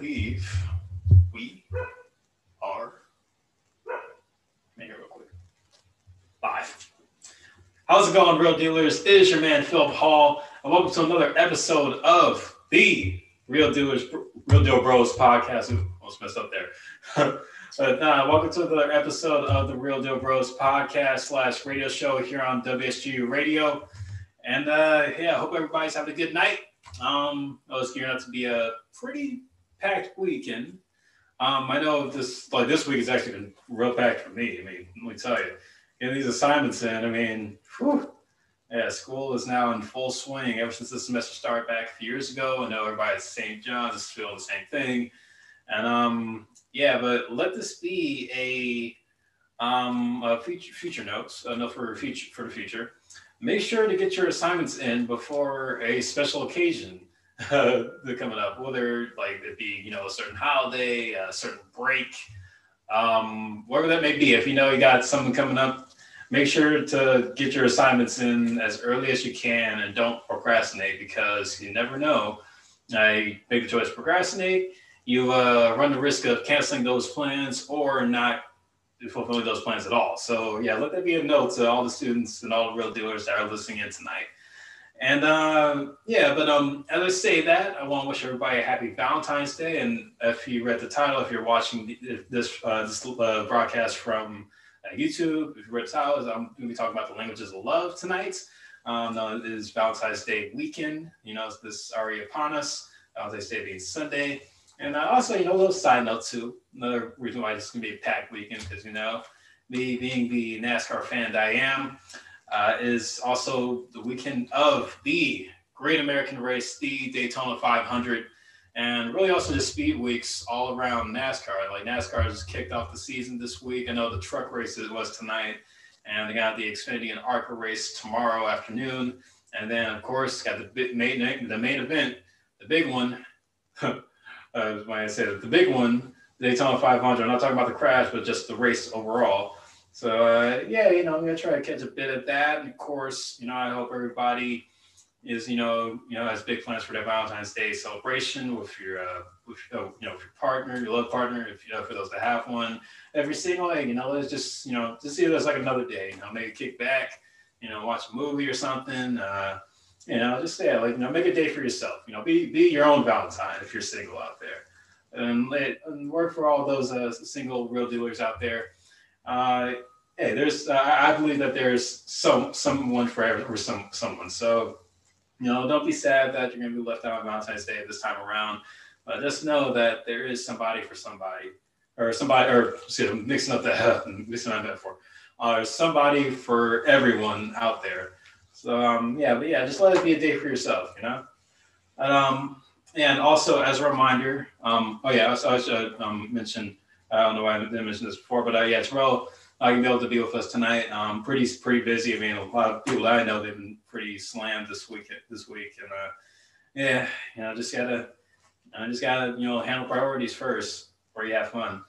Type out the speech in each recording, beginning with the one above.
believe we are. Make it real quick. Live. How's it going, real dealers? It is your man Philip Hall, and welcome to another episode of the Real Dealers, Real Deal Bros podcast. Ooh, almost messed up there. but uh, welcome to another episode of the Real Deal Bros podcast slash radio show here on WSJU Radio. And uh, yeah, I hope everybody's having a good night. Um, I was gearing up to be a pretty packed weekend. Um, I know this like this week has actually been real packed for me. I mean, let me tell you, getting these assignments in. I mean, whew, yeah, school is now in full swing. Ever since the semester started back a few years ago, I know everybody at St. John's is feeling the same thing. And um, yeah, but let this be a um future future notes, uh, no for future for the future. Make sure to get your assignments in before a special occasion uh, coming up, whether like it be you know a certain holiday, a certain break, um, whatever that may be. If you know you got something coming up, make sure to get your assignments in as early as you can, and don't procrastinate because you never know. I make the choice to procrastinate. You uh, run the risk of canceling those plans or not fulfilling those plans at all. So yeah, let that be a note to all the students and all the real dealers that are listening in tonight. And uh, yeah, but um, as I say that, I want to wish everybody a happy Valentine's Day. And if you read the title, if you're watching this uh, this uh, broadcast from uh, YouTube, if you read the title, I'm going to be talking about the languages of love tonight. Um, it is Valentine's Day weekend. You know, this is already upon us. Valentine's Day being Sunday. And uh, also, you know, a little side note too. Another reason why this can be a packed weekend because you know, me being the NASCAR fan that I am uh, is also the weekend of the Great American Race, the Daytona 500, and really also the speed weeks all around NASCAR. Like NASCAR has kicked off the season this week. I know the truck race was tonight, and they got the Xfinity and ARCA race tomorrow afternoon, and then of course got the big main the main event, the big one. uh, when I said the big one, the Daytona 500. I'm not talking about the crash, but just the race overall. So uh, yeah, you know, I'm gonna try to catch a bit of that. And of course, you know, I hope everybody is, you know, you know, has big plans for their Valentine's Day celebration with your, uh, with, uh, you know, with your partner, your love partner, if you know, for those that have one. Every single day, you know, let's just, you know, just see it as like another day. You know, maybe kick back, you know, watch a movie or something. Uh, you know, just yeah, like you know, make a day for yourself. You know, be be your own Valentine if you're single out there, and, and work for all those uh, single real dealers out there uh, hey, there's uh, I believe that there's some someone for for some someone. So you know, don't be sad that you're gonna be left out on Valentine's Day this time around. But just know that there is somebody for somebody, or somebody, or see, I'm mixing up the mixing up metaphor. Uh, there's somebody for everyone out there. So um, yeah, but yeah, just let it be a day for yourself, you know. And, um, and also as a reminder, um, oh yeah, I, I should um, mention I don't know why I didn't mention this before, but uh, yeah, Terrell not gonna be able to be with us tonight. Um, pretty pretty busy. I mean, a lot of people that I know they've been pretty slammed this week this week, and uh, yeah, you know, just gotta, I just gotta you know handle priorities first before you have fun.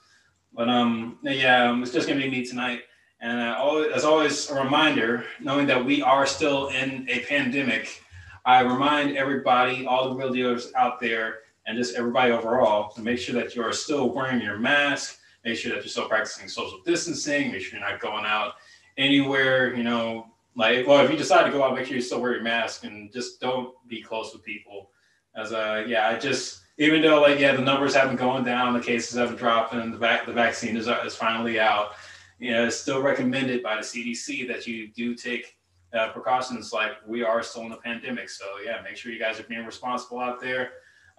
But um, yeah, um, it's just gonna be me tonight. And uh, always, as always, a reminder, knowing that we are still in a pandemic, I remind everybody, all the real dealers out there, and just everybody overall to make sure that you are still wearing your mask, make sure that you're still practicing social distancing, make sure you're not going out anywhere, you know, like, well, if you decide to go out, make sure you still wear your mask and just don't be close with people. As a, yeah, I just, even though like, yeah, the numbers haven't gone down, the cases haven't dropped and the, vac- the vaccine is, is finally out, you know, it's still recommended by the CDC that you do take uh, precautions like we are still in a pandemic. So yeah, make sure you guys are being responsible out there.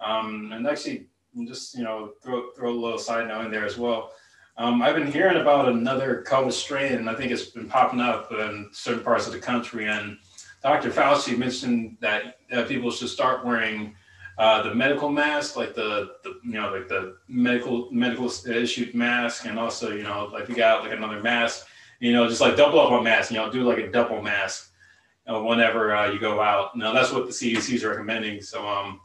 Um, and actually, just you know, throw throw a little side note in there as well. Um, I've been hearing about another COVID strain, and I think it's been popping up in certain parts of the country. And Dr. Fauci mentioned that people should start wearing uh, the medical mask, like the, the you know like the medical medical issued mask, and also you know like you got like another mask, you know just like double up on mask, you know do like a double mask uh, whenever uh, you go out. Now that's what the CDC is recommending. So um,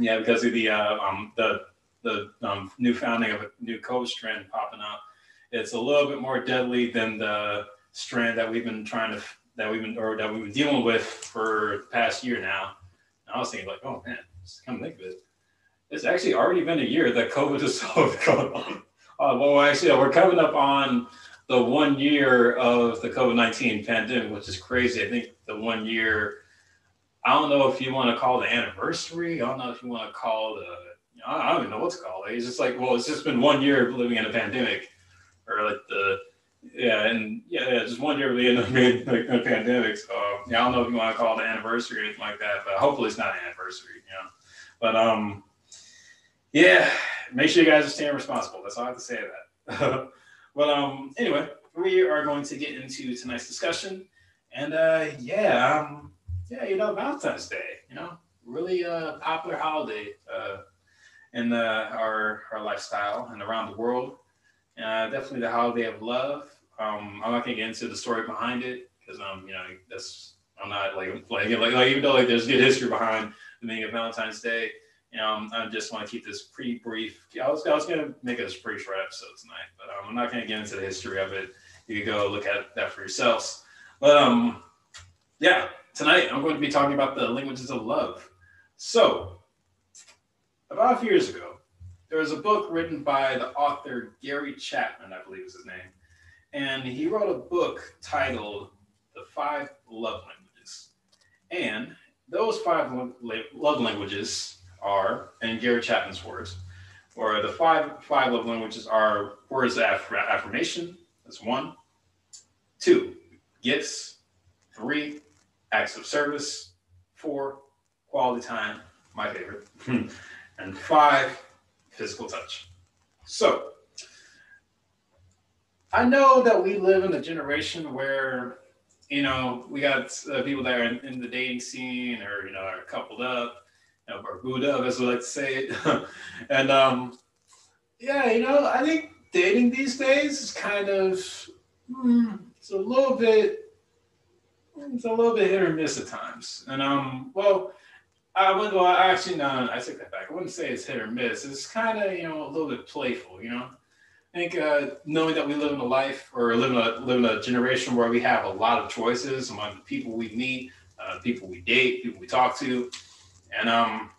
yeah, because of the uh, um, the the um, new founding of a new COVID strand popping up, it's a little bit more deadly than the strand that we've been trying to that we've been or that we've been dealing with for the past year now. And I was thinking like, oh man, just come think of it. it's actually already been a year that COVID is going on. Uh, well, actually, we're coming up on the one year of the COVID 19 pandemic, which is crazy. I think the one year, I don't know if you want to call the anniversary. I don't know if you want to call the, I don't even know what to call it. It's just like, well, it's just been one year of living in a pandemic or like the, yeah, and yeah, yeah, just one year of being in like, a pandemic. So yeah, I don't know if you want to call it the anniversary or anything like that, but hopefully it's not an anniversary, you know. But um, yeah, make sure you guys are staying responsible. That's all I have to say to that. well, um, anyway, we are going to get into tonight's discussion, and uh, yeah, um, yeah, you know, Valentine's Day, you know, really uh, popular holiday uh, in the, our our lifestyle and around the world. Uh, definitely the holiday of love. Um, I'm not gonna get into the story behind it because um, you know, that's I'm not like like like, like even though like there's good history behind the meaning of Valentine's Day. Um, I just want to keep this pretty brief. I was, I was going to make it a pretty short episode tonight, but um, I'm not going to get into the history of it. You can go look at that for yourselves. But um, yeah, tonight I'm going to be talking about the languages of love. So, about a few years ago, there was a book written by the author Gary Chapman, I believe is his name, and he wrote a book titled "The Five Love Languages." And those five love languages are, in Gary Chapman's words, or the five five love languages are words of affirmation. That's one. Two, gifts. Three, acts of service. Four, quality time. My favorite. and five, physical touch. So, I know that we live in a generation where, you know, we got uh, people that are in, in, the dating scene or, you know, are coupled up or Buddha, as we like to say it. and um, yeah, you know, I think dating these days is kind of mm, it's a little bit it's a little bit hit or miss at times. And um, well, I wouldn't. Well, actually, no, I take that back. I wouldn't say it's hit or miss. It's kind of you know a little bit playful. You know, I think uh, knowing that we live in a life or live in a live in a generation where we have a lot of choices among the people we meet, uh, people we date, people we talk to and um,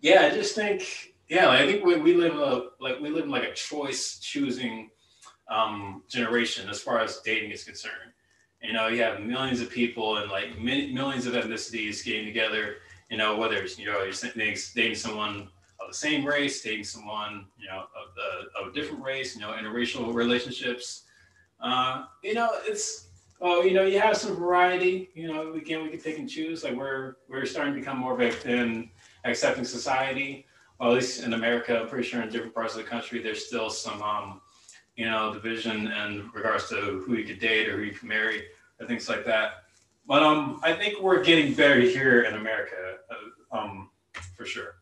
yeah, I just think, yeah, like, I think we, we live a like we live in like a choice choosing um, generation as far as dating is concerned. You know, you have millions of people and like millions of ethnicities getting together. You know, whether it's you know you're dating someone of the same race, dating someone you know of the of a different race. You know, interracial relationships. Uh, you know, it's well, you know, you have some variety. You know, again, we can pick and choose. Like we're we're starting to become more of an accepting society. Well, at least in America, I'm pretty sure in different parts of the country, there's still some, um, you know, division in regards to who you could date or who you could marry or things like that. But um, I think we're getting better here in America, uh, um, for sure.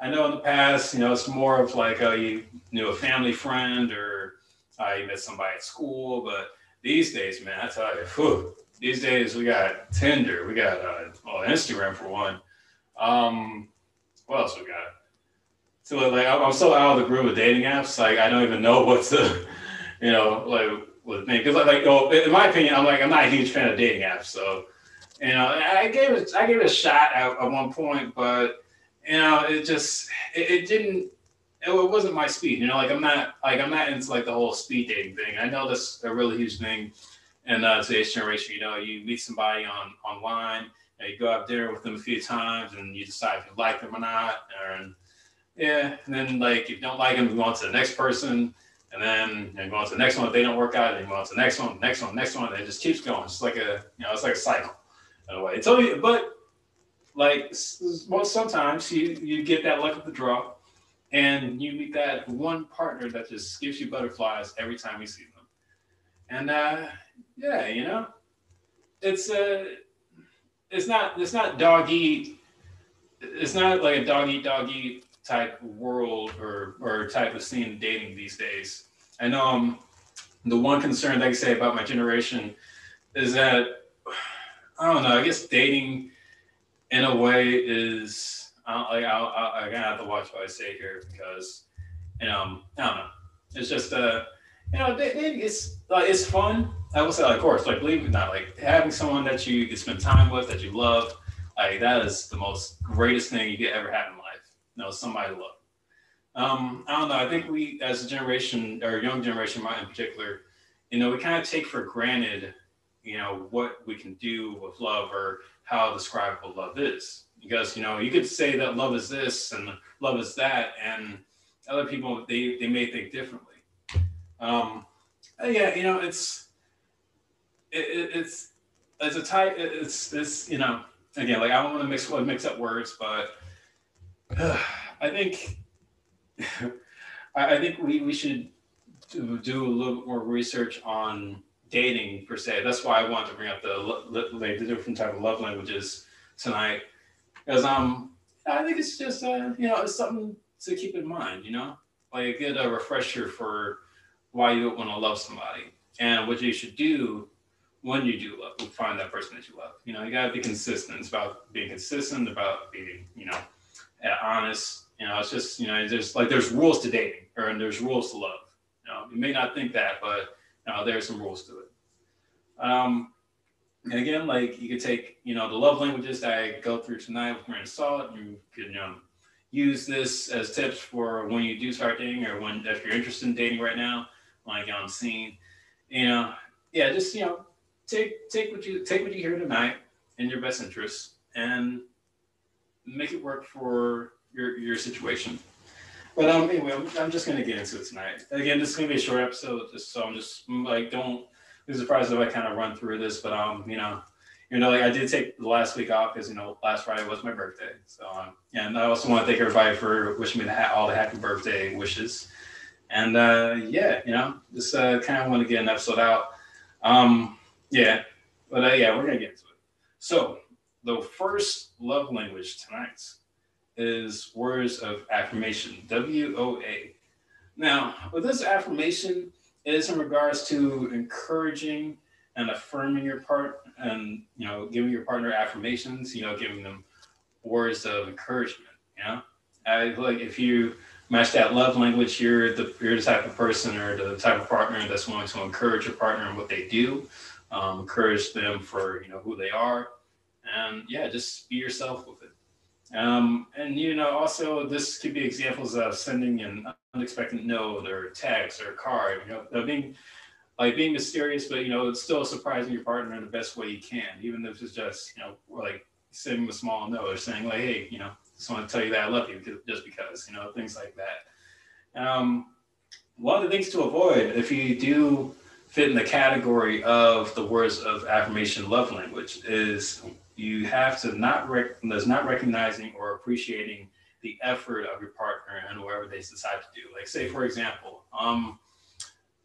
I know in the past, you know, it's more of like uh, you knew a family friend or uh, you met somebody at school, but these days, man, I tell you, whew, these days we got Tinder, we got uh, well, Instagram for one. Um, what else we got? So like, I'm so out of the groove of dating apps. Like, I don't even know what to, you know, like with me because like, oh, in my opinion, I'm like, I'm not a huge fan of dating apps. So, you know, I gave it, I gave it a shot at, at one point, but you know, it just, it, it didn't it wasn't my speed. You know, like I'm not like I'm not into like the whole speed dating thing. I know that's a really huge thing in uh, today's generation. You know, you meet somebody on online, you go out there with them a few times, and you decide if you like them or not. And yeah, and then like if you don't like them, you go on to the next person, and then you go on to the next one. If they don't work out, then go on to the next one, next one, next one. And it just keeps going. It's like a you know, it's like a cycle in a way. It's only, but like well, sometimes you you get that luck of the draw and you meet that one partner that just gives you butterflies every time you see them. And uh, yeah, you know, it's uh, it's not it's not dog eat. It's not like a dog eat dog eat type world or or type of scene dating these days. I know um, the one concern that I say about my generation is that I don't know. I guess dating in a way is like, I'll, i am gonna have to watch what I say here because, you know, I don't know. It's just, uh, you know, it's like it's fun. I will say, like, of course, like, believe it or not, like having someone that you can spend time with that you love, like that is the most greatest thing you could ever have in know, somebody love. Um, I don't know. I think we, as a generation, or young generation in particular, you know, we kind of take for granted, you know, what we can do with love or how describable love is. Because, you know, you could say that love is this and love is that, and other people, they, they may think differently. Um, yeah, you know, it's, it, it, it's, it's a type, it's, it's, you know, again, like I don't want to mix, mix up words, but I think, I, think we, we should do, a little bit more research on dating per se. That's why I wanted to bring up the the different type of love languages tonight, because um I think it's just uh you know it's something to keep in mind. You know, like a good uh, refresher for why you want to love somebody and what you should do when you do love find that person that you love. You know, you gotta be consistent. It's about being consistent, about being you know honest. You know, it's just you know there's like there's rules to dating or and there's rules to love You know, you may not think that, but you know, there's some rules to it. Um, and again, like you could take, you know, the love languages that I go through tonight with grain of salt. You could, you know, use this as tips for when you do start dating or when if you're interested in dating right now, like on scene. You know, yeah, just you know, take take what you take what you hear tonight in your best interest and make it work for your your situation. But um, anyway, I'm, I'm just gonna get into it tonight. Again, this is gonna be a short episode, just so I'm just like don't be surprised if I kind of run through this. But um, you know, you know, like I did take the last week off because you know last Friday was my birthday. So um, and I also want to thank everybody for wishing me the ha- all the happy birthday wishes. And uh, yeah, you know, just uh, kind of want to get an episode out. Um, yeah, but uh, yeah, we're gonna get into it. So the first love language tonight is words of affirmation, W O A. Now, with this affirmation, it is in regards to encouraging and affirming your part and you know giving your partner affirmations you know giving them words of encouragement you know i like if you match that love language you're the you're the type of person or the type of partner that's willing to encourage your partner in what they do um, encourage them for you know who they are and yeah just be yourself with it um, and you know, also this could be examples of sending an unexpected note or text or card. You know, being like being mysterious, but you know, it's still surprising your partner in the best way you can, even if it's just you know, like sending a small note or saying like, hey, you know, just want to tell you that I love you just because, you know, things like that. Um, one of the things to avoid if you do fit in the category of the words of affirmation love language is you have to not rec- not recognizing or appreciating the effort of your partner and whatever they decide to do. Like say for example, um,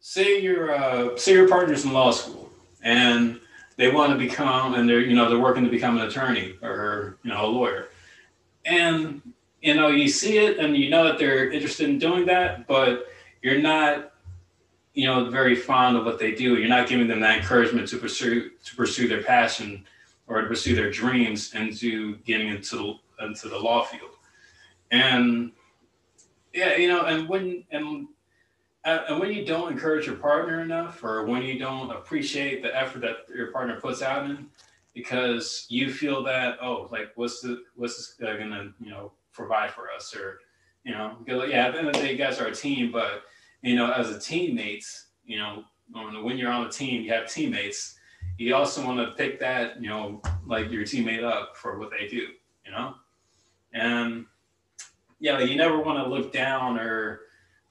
say your uh, say your partner's in law school and they want to become and they're you know they're working to become an attorney or you know a lawyer, and you know you see it and you know that they're interested in doing that, but you're not you know very fond of what they do. You're not giving them that encouragement to pursue to pursue their passion or to pursue their dreams into getting into the, into the law field. And yeah, you know, and when and uh, and when you don't encourage your partner enough, or when you don't appreciate the effort that your partner puts out in, because you feel that oh, like what's the what's this gonna you know provide for us, or you know, because yeah, at the end of the day, you guys are a team, but you know, as a teammates, you know, when you're on a team, you have teammates you also want to pick that, you know, like your teammate up for what they do, you know? And yeah, you never want to look down or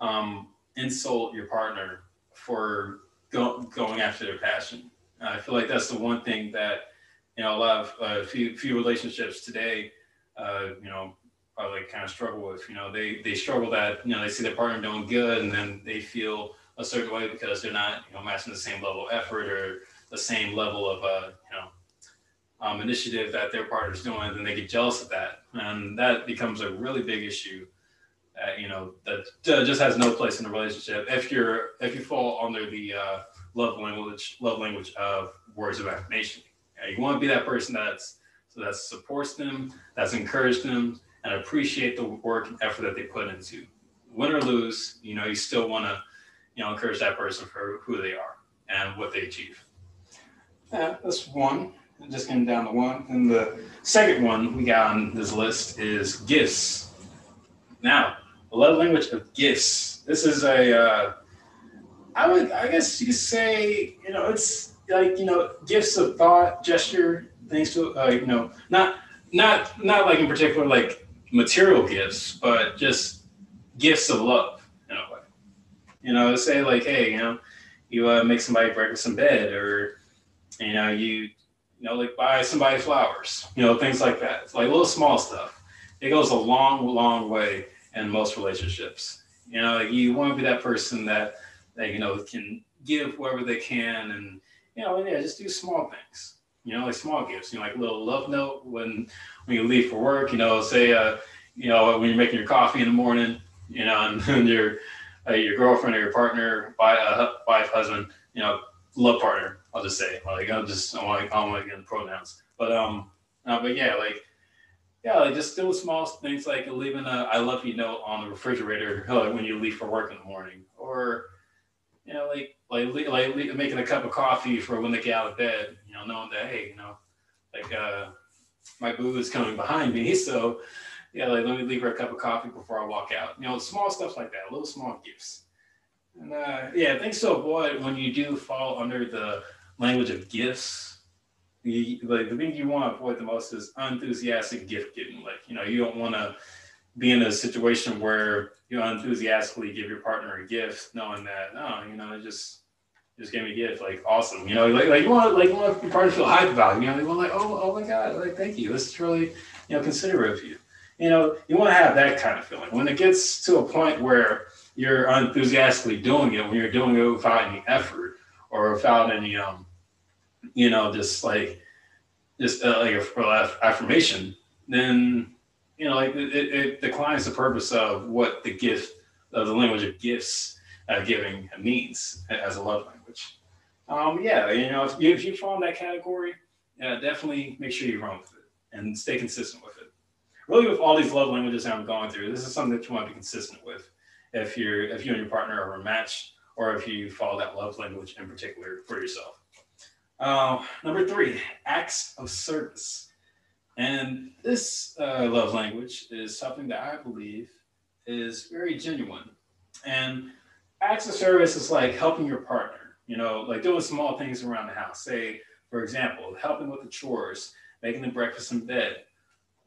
um, insult your partner for go, going after their passion. I feel like that's the one thing that, you know, a lot of uh, few, few relationships today, uh, you know, probably kind of struggle with, you know, they, they struggle that, you know, they see their partner doing good and then they feel a certain way because they're not, you know, matching the same level of effort or the same level of uh, you know um, initiative that their partner's doing, then they get jealous of that, and that becomes a really big issue. Uh, you know that uh, just has no place in a relationship if you're if you fall under the uh, love language love language of words of affirmation. you want to be that person that's so that supports them, that's encouraged them, and appreciate the work and effort that they put into. Win or lose, you know, you still want to, you know, encourage that person for who they are and what they achieve. Yeah, that's one. Just came down to one. And the second one we got on this list is gifts. Now, a love language of gifts. This is a, uh, I would, I guess you could say, you know, it's like you know, gifts of thought, gesture, things to, uh, you know, not, not, not like in particular like material gifts, but just gifts of love in a way. You know, say like, hey, you know, you uh, make somebody breakfast in bed, or you know, you you know, like buy somebody flowers, you know, things like that. It's like little small stuff. It goes a long, long way in most relationships. You know, you want to be that person that that you know can give whoever they can, and you know, yeah, just do small things. You know, like small gifts. You know, like a little love note when when you leave for work. You know, say, uh, you know, when you're making your coffee in the morning. You know, and, and your uh, your girlfriend or your partner, uh, wife, husband, you know, love partner. I'll just say like I'll just I want I don't want to get the pronouns, but um, uh, but yeah, like yeah, like just little small things like leaving a "I love you" note on the refrigerator like when you leave for work in the morning, or you know, like like like making a cup of coffee for when they get out of bed. You know, knowing that hey, you know, like uh, my boo is coming behind me, so yeah, like let me leave her a cup of coffee before I walk out. You know, small stuff like that, little small gifts. And uh, yeah, things to avoid when you do fall under the language of gifts. You, like the thing you want to avoid the most is unenthusiastic gift giving. Like you know, you don't want to be in a situation where you enthusiastically give your partner a gift, knowing that no, you know, just just gave me a gift, like awesome. You know, like like you want like you want your partner to feel hype about it. You know, they want like oh oh my god, like thank you. This is really you know considerate of you. You know, you want to have that kind of feeling. When it gets to a point where you're enthusiastically doing it, when you're doing it without any effort or without any um, you know, just like just uh, like a, affirmation, then you know, like it, it, declines the purpose of what the gift of the language of gifts uh, giving means as a love language. Um, yeah, you know, if you, if you fall in that category, uh, definitely make sure you run with it and stay consistent with it. Really, with all these love languages I'm going through, this is something that you want to be consistent with. If you're if you and your partner are a match, or if you follow that love language in particular for yourself. Uh, number three, acts of service. And this uh, love language is something that I believe is very genuine. And acts of service is like helping your partner, you know, like doing small things around the house. Say, for example, helping with the chores, making the breakfast in bed,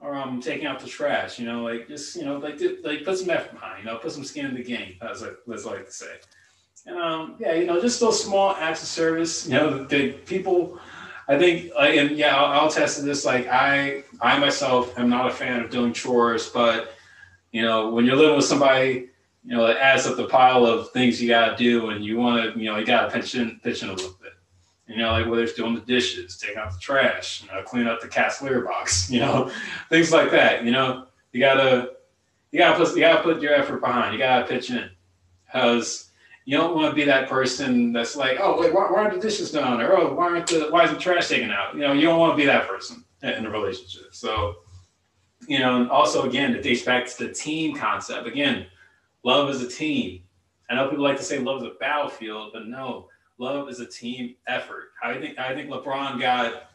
or um, taking out the trash, you know, like just, you know, like, like put some effort behind, you know, put some skin in the game, as I, as I like to say. And um, yeah, you know, just those small acts of service, you know, the, people I think, and yeah, I'll, I'll test this. Like I, I myself am not a fan of doing chores, but you know, when you're living with somebody, you know, it adds up the pile of things you got to do, and you want to, you know, you got to pitch in, pitch in a little bit. You know, like whether it's doing the dishes, taking out the trash, you know, clean up the cat's litter box, you know, things like that. You know, you gotta, you gotta put, you gotta put your effort behind. You gotta pitch in, because you don't want to be that person that's like, oh wait, why, why aren't the dishes done? Or oh, why aren't the why is the trash taken out? You know, you don't want to be that person in a relationship. So, you know, and also again, it dates back to the team concept. Again, love is a team. I know people like to say love is a battlefield, but no, love is a team effort. I think I think LeBron got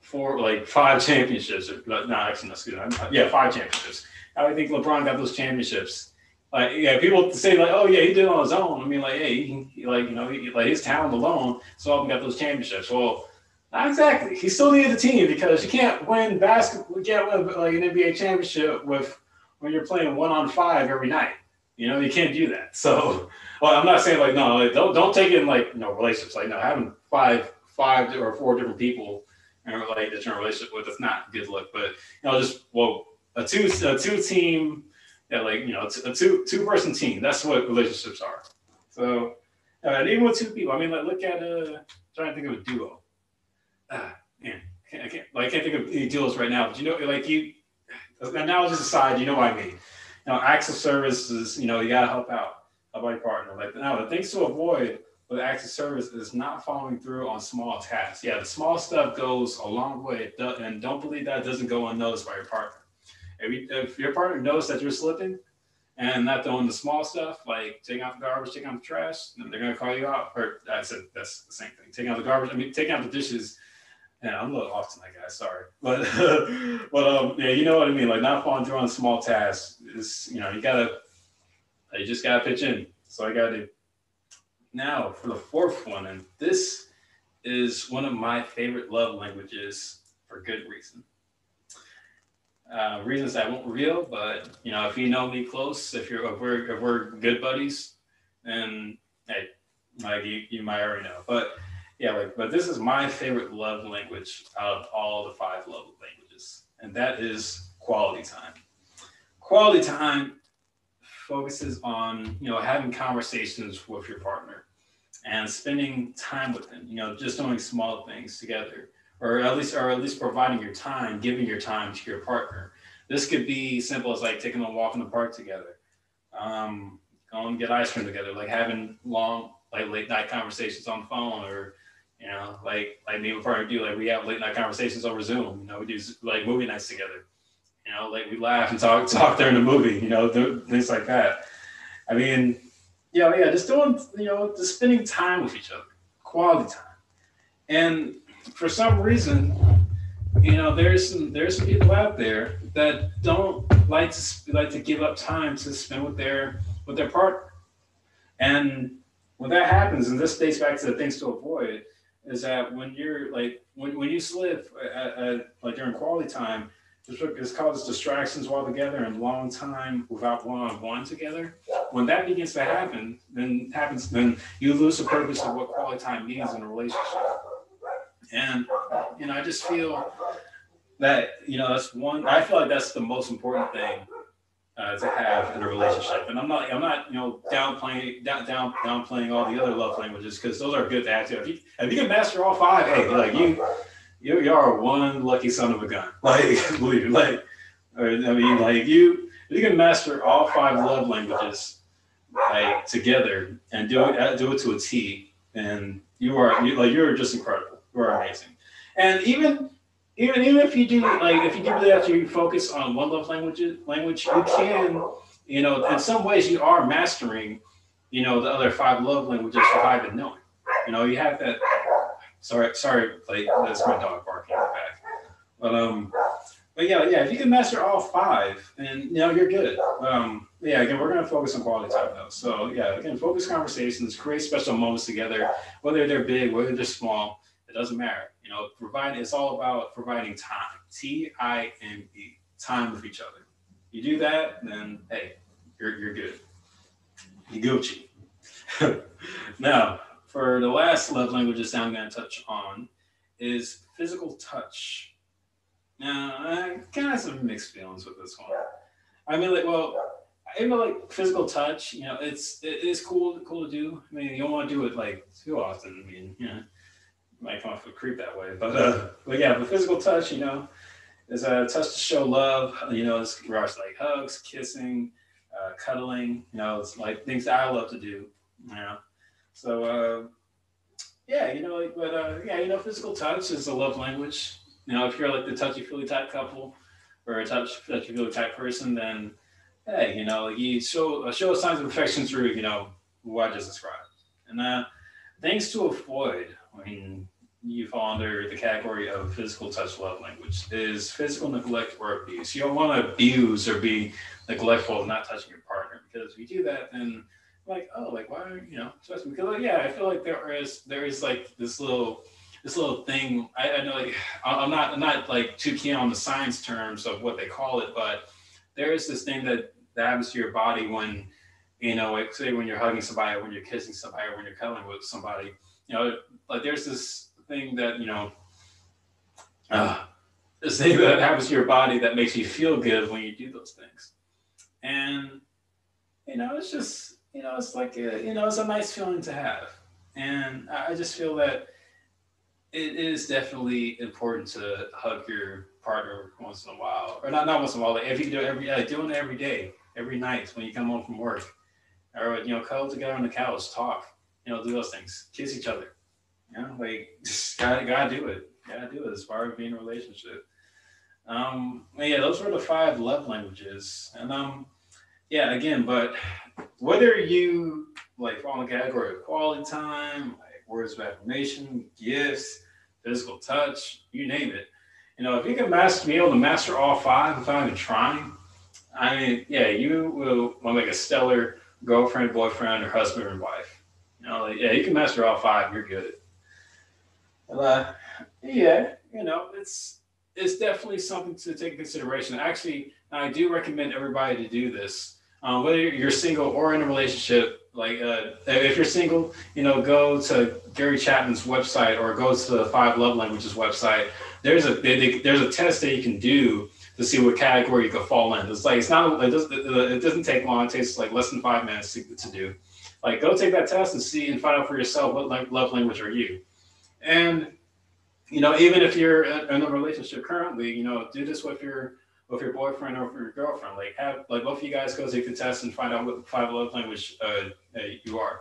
four like five championships. Or, no, actually, no, excuse me. Yeah, five championships. I think LeBron got those championships like yeah, people say like, oh yeah, he did it on his own. I mean, like, hey, he, he like you know, he, like his talent alone, so often got those championships. Well, not exactly. He still needed a team because you can't win basketball, you can't win like an NBA championship with when you're playing one on five every night. You know, you can't do that. So, well, I'm not saying like no, like, don't don't take in like you know relationships like no having five five or four different people and like in a relationship with. It's not good look, but you know, just well, a two a two team yeah, like you know, it's a two two person team. That's what relationships are. So, uh, and even with two people, I mean, like look at uh, trying to think of a duo. Ah, man, I can't, I can't, like, I can't think of any duos right now. But you know, like you, analogies aside, you know what I mean. You know, acts of service is, you know, you gotta help out help your partner. Like now, the things to avoid with acts of service is not following through on small tasks. Yeah, the small stuff goes a long way, and don't believe that doesn't go unnoticed by your partner. If, if your partner knows that you're slipping and not doing the small stuff, like taking out the garbage, taking out the trash, then they're gonna call you out. Or I said that's the same thing. Taking out the garbage, I mean taking out the dishes Yeah, I'm a little off tonight, guys. Sorry, but but um, yeah, you know what I mean. Like not following through on small tasks is, you know, you gotta, you just gotta pitch in. So I gotta. Now for the fourth one, and this is one of my favorite love languages for good reason. Uh, reasons I won't reveal, but you know, if you know me close, if you're if we're if we're good buddies, then hey, like you, you might already know. But yeah, like but this is my favorite love language out of all the five love languages, and that is quality time. Quality time focuses on you know having conversations with your partner and spending time with them. You know, just doing small things together or at least or at least providing your time, giving your time to your partner. This could be simple as like taking a walk in the park together, um, going get ice cream together, like having long like late night conversations on the phone, or you know, like like me and my partner do, like we have late night conversations over Zoom. You know, we do like movie nights together. You know, like we laugh and talk talk during the movie. You know, things like that. I mean, yeah, yeah, just doing you know, just spending time with each other, quality time, and for some reason, you know, there's some there's some people out there that don't like to like to give up time to spend with their with their partner. And when that happens, and this dates back to the things to avoid, is that when you're like when, when you slip at, at, like during quality time, it's causes distractions while together and long time without one-on-one together. When that begins to happen, then happens then you lose the purpose of what quality time means in a relationship. And you know, I just feel that you know that's one. I feel like that's the most important thing uh, to have in a relationship. And I'm not, I'm not, you know, downplaying, down, down, downplaying all the other love languages because those are good to have. too. If you, if you can master all five, hey, like you, you, you are one lucky son of a gun. Like, believe it, like, or, I mean, like you, if you can master all five love languages, like together and do it, uh, do it to a T, and you are, you, like, you're just incredible who are amazing. And even even even if you do like if you do really actually focus on one love language language, you can, you know, in some ways you are mastering, you know, the other five love languages without even knowing. You know, you have that sorry, sorry, like that's my dog barking in the back. But um but yeah, yeah, if you can master all five, then you know you're good. Um, yeah, again, we're gonna focus on quality time though. So yeah, again, focus conversations, create special moments together, whether they're big, whether they're small. It doesn't matter. You know, provide it's all about providing time. T I M E. Time with each other. You do that, then hey, you're you're good. You Gucci. now, for the last love languages that I'm going to touch on is physical touch. Now, I kind of have some mixed feelings with this one. I mean, like, well, I mean, like physical touch. You know, it's it is cool cool to do. I mean, you don't want to do it like too often. I mean, you know, might come off a creep that way. But uh, but yeah, the physical touch, you know, is a touch to show love. You know, it's regards like hugs, kissing, uh, cuddling. You know, it's like things I love to do. You know, so uh, yeah, you know, but uh, yeah, you know, physical touch is a love language. You know, if you're like the touchy feely type couple or a touch touchy feely type person, then hey, you know, you show show signs of affection through you know what I just described. And uh, things to avoid. I mean, you fall under the category of physical touch love language is physical neglect or abuse. You don't want to abuse or be neglectful of not touching your partner because if you do that, then like, oh, like why are you know touching? Because like, yeah, I feel like there is there is like this little this little thing. I, I know like I'm not I'm not like too keen on the science terms of what they call it, but there is this thing that that happens to your body when you know, like say when you're hugging somebody, or when you're kissing somebody, or when you're cuddling with somebody. You know, like there's this thing that you know uh, this thing that happens to your body that makes you feel good when you do those things. And you know it's just you know it's like a, you know it's a nice feeling to have. And i just feel that it is definitely important to hug your partner once in a while. Or not not once in a while like if you do it every like doing it every day every night when you come home from work. Or you know cuddle together on the couch talk you know do those things kiss each other you know, like just gotta gotta do it. Gotta do it as far as being a relationship. Um, yeah, those were the five love languages, and um, yeah, again, but whether you like fall in the category of quality time, like words of affirmation, gifts, physical touch, you name it. You know, if you can master, be able to master all five without even trying, I mean, yeah, you will, will make a stellar girlfriend, boyfriend, or husband and wife. You know, like, yeah, you can master all five, you're good. Yeah, you know, it's it's definitely something to take consideration. Actually, I do recommend everybody to do this. Um, whether you're single or in a relationship, like uh, if you're single, you know, go to Gary Chapman's website or go to the Five Love Languages website. There's a they, there's a test that you can do to see what category you could fall in. It's like it's not it doesn't it doesn't take long. It takes like less than five minutes to, to do. Like go take that test and see and find out for yourself what like love language are you. And you know, even if you're in a relationship currently, you know, do this with your with your boyfriend or your girlfriend. Like have like both of you guys go take the test and find out what five love language uh, you are.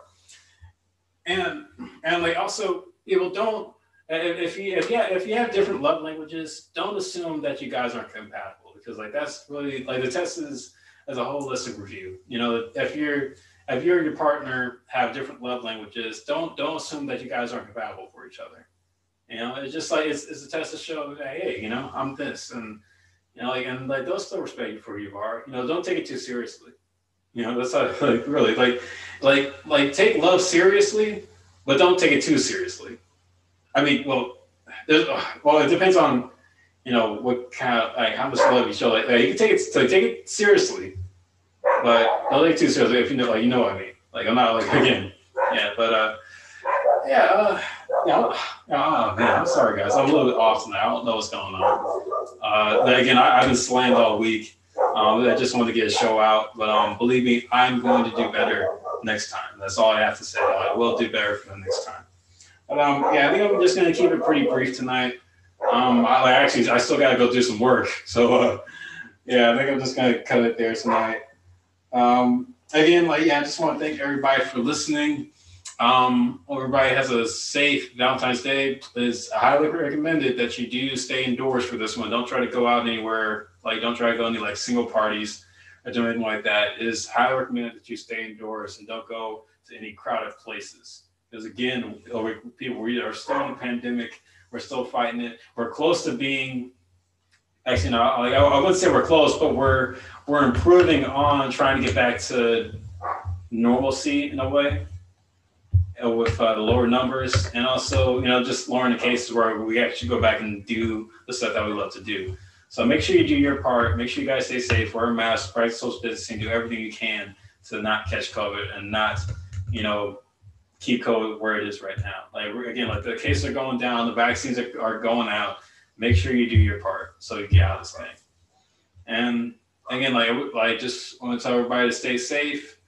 And and like also, people don't if you if have, if you have different love languages, don't assume that you guys aren't compatible because like that's really like the test is as a holistic review. You know, if you're if you and your partner have different love languages, don't don't assume that you guys aren't compatible for each other. You know, it's just like it's, it's a test to show that hey, you know, I'm this, and you know, like and like they'll still respect you for who you are. You know, don't take it too seriously. You know, that's not, like really like like like take love seriously, but don't take it too seriously. I mean, well, well, it depends on you know what kind of like how much love you show. Like, like you can take it so take it seriously, but take it too seriously if you know like you know what I mean. Like I'm not like again, yeah, but uh, yeah. Uh, yeah, oh man, I'm sorry guys. I'm a little bit off tonight. I don't know what's going on. Uh, again, I, have been slammed all week. Um, I just wanted to get a show out, but um, believe me, I'm going to do better next time. That's all I have to say. I will do better for the next time. But um, yeah, I think I'm just to keep it pretty brief tonight. Um, I like, actually, I still got to go do some work. So uh, yeah, I think I'm just to cut it there tonight. Um, again, like yeah, I just want to thank everybody for listening. Um, everybody has a safe Valentine's Day. It's highly recommended that you do stay indoors for this one. Don't try to go out anywhere. Like, don't try to go any like single parties or do anything like that. It is highly recommended that you stay indoors and don't go to any crowded places. Because again, people we are still in a pandemic. We're still fighting it. We're close to being. Actually, no. I, I wouldn't say we're close, but we're we're improving on trying to get back to normalcy in a way uh, with uh, the lower numbers and also you know just lowering the cases where we actually go back and do the stuff that we love to do so make sure you do your part make sure you guys stay safe wear a mask practice social distancing do everything you can to not catch covid and not you know keep covid where it is right now like again like the cases are going down the vaccines are, are going out make sure you do your part so you get out of this thing and again like like just want to tell everybody to stay safe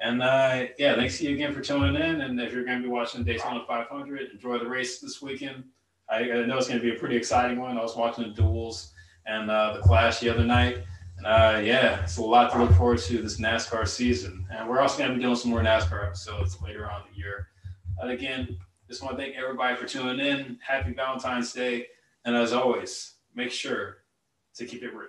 and uh, yeah, thanks to you again for tuning in. And if you're going to be watching Daytona 500, enjoy the race this weekend. I, I know it's going to be a pretty exciting one. I was watching the duels and uh, the clash the other night. And uh, yeah, it's a lot to look forward to this NASCAR season. And we're also going to be doing some more NASCAR episodes later on in the year. And again, just want to thank everybody for tuning in. Happy Valentine's Day. And as always, make sure to keep it real.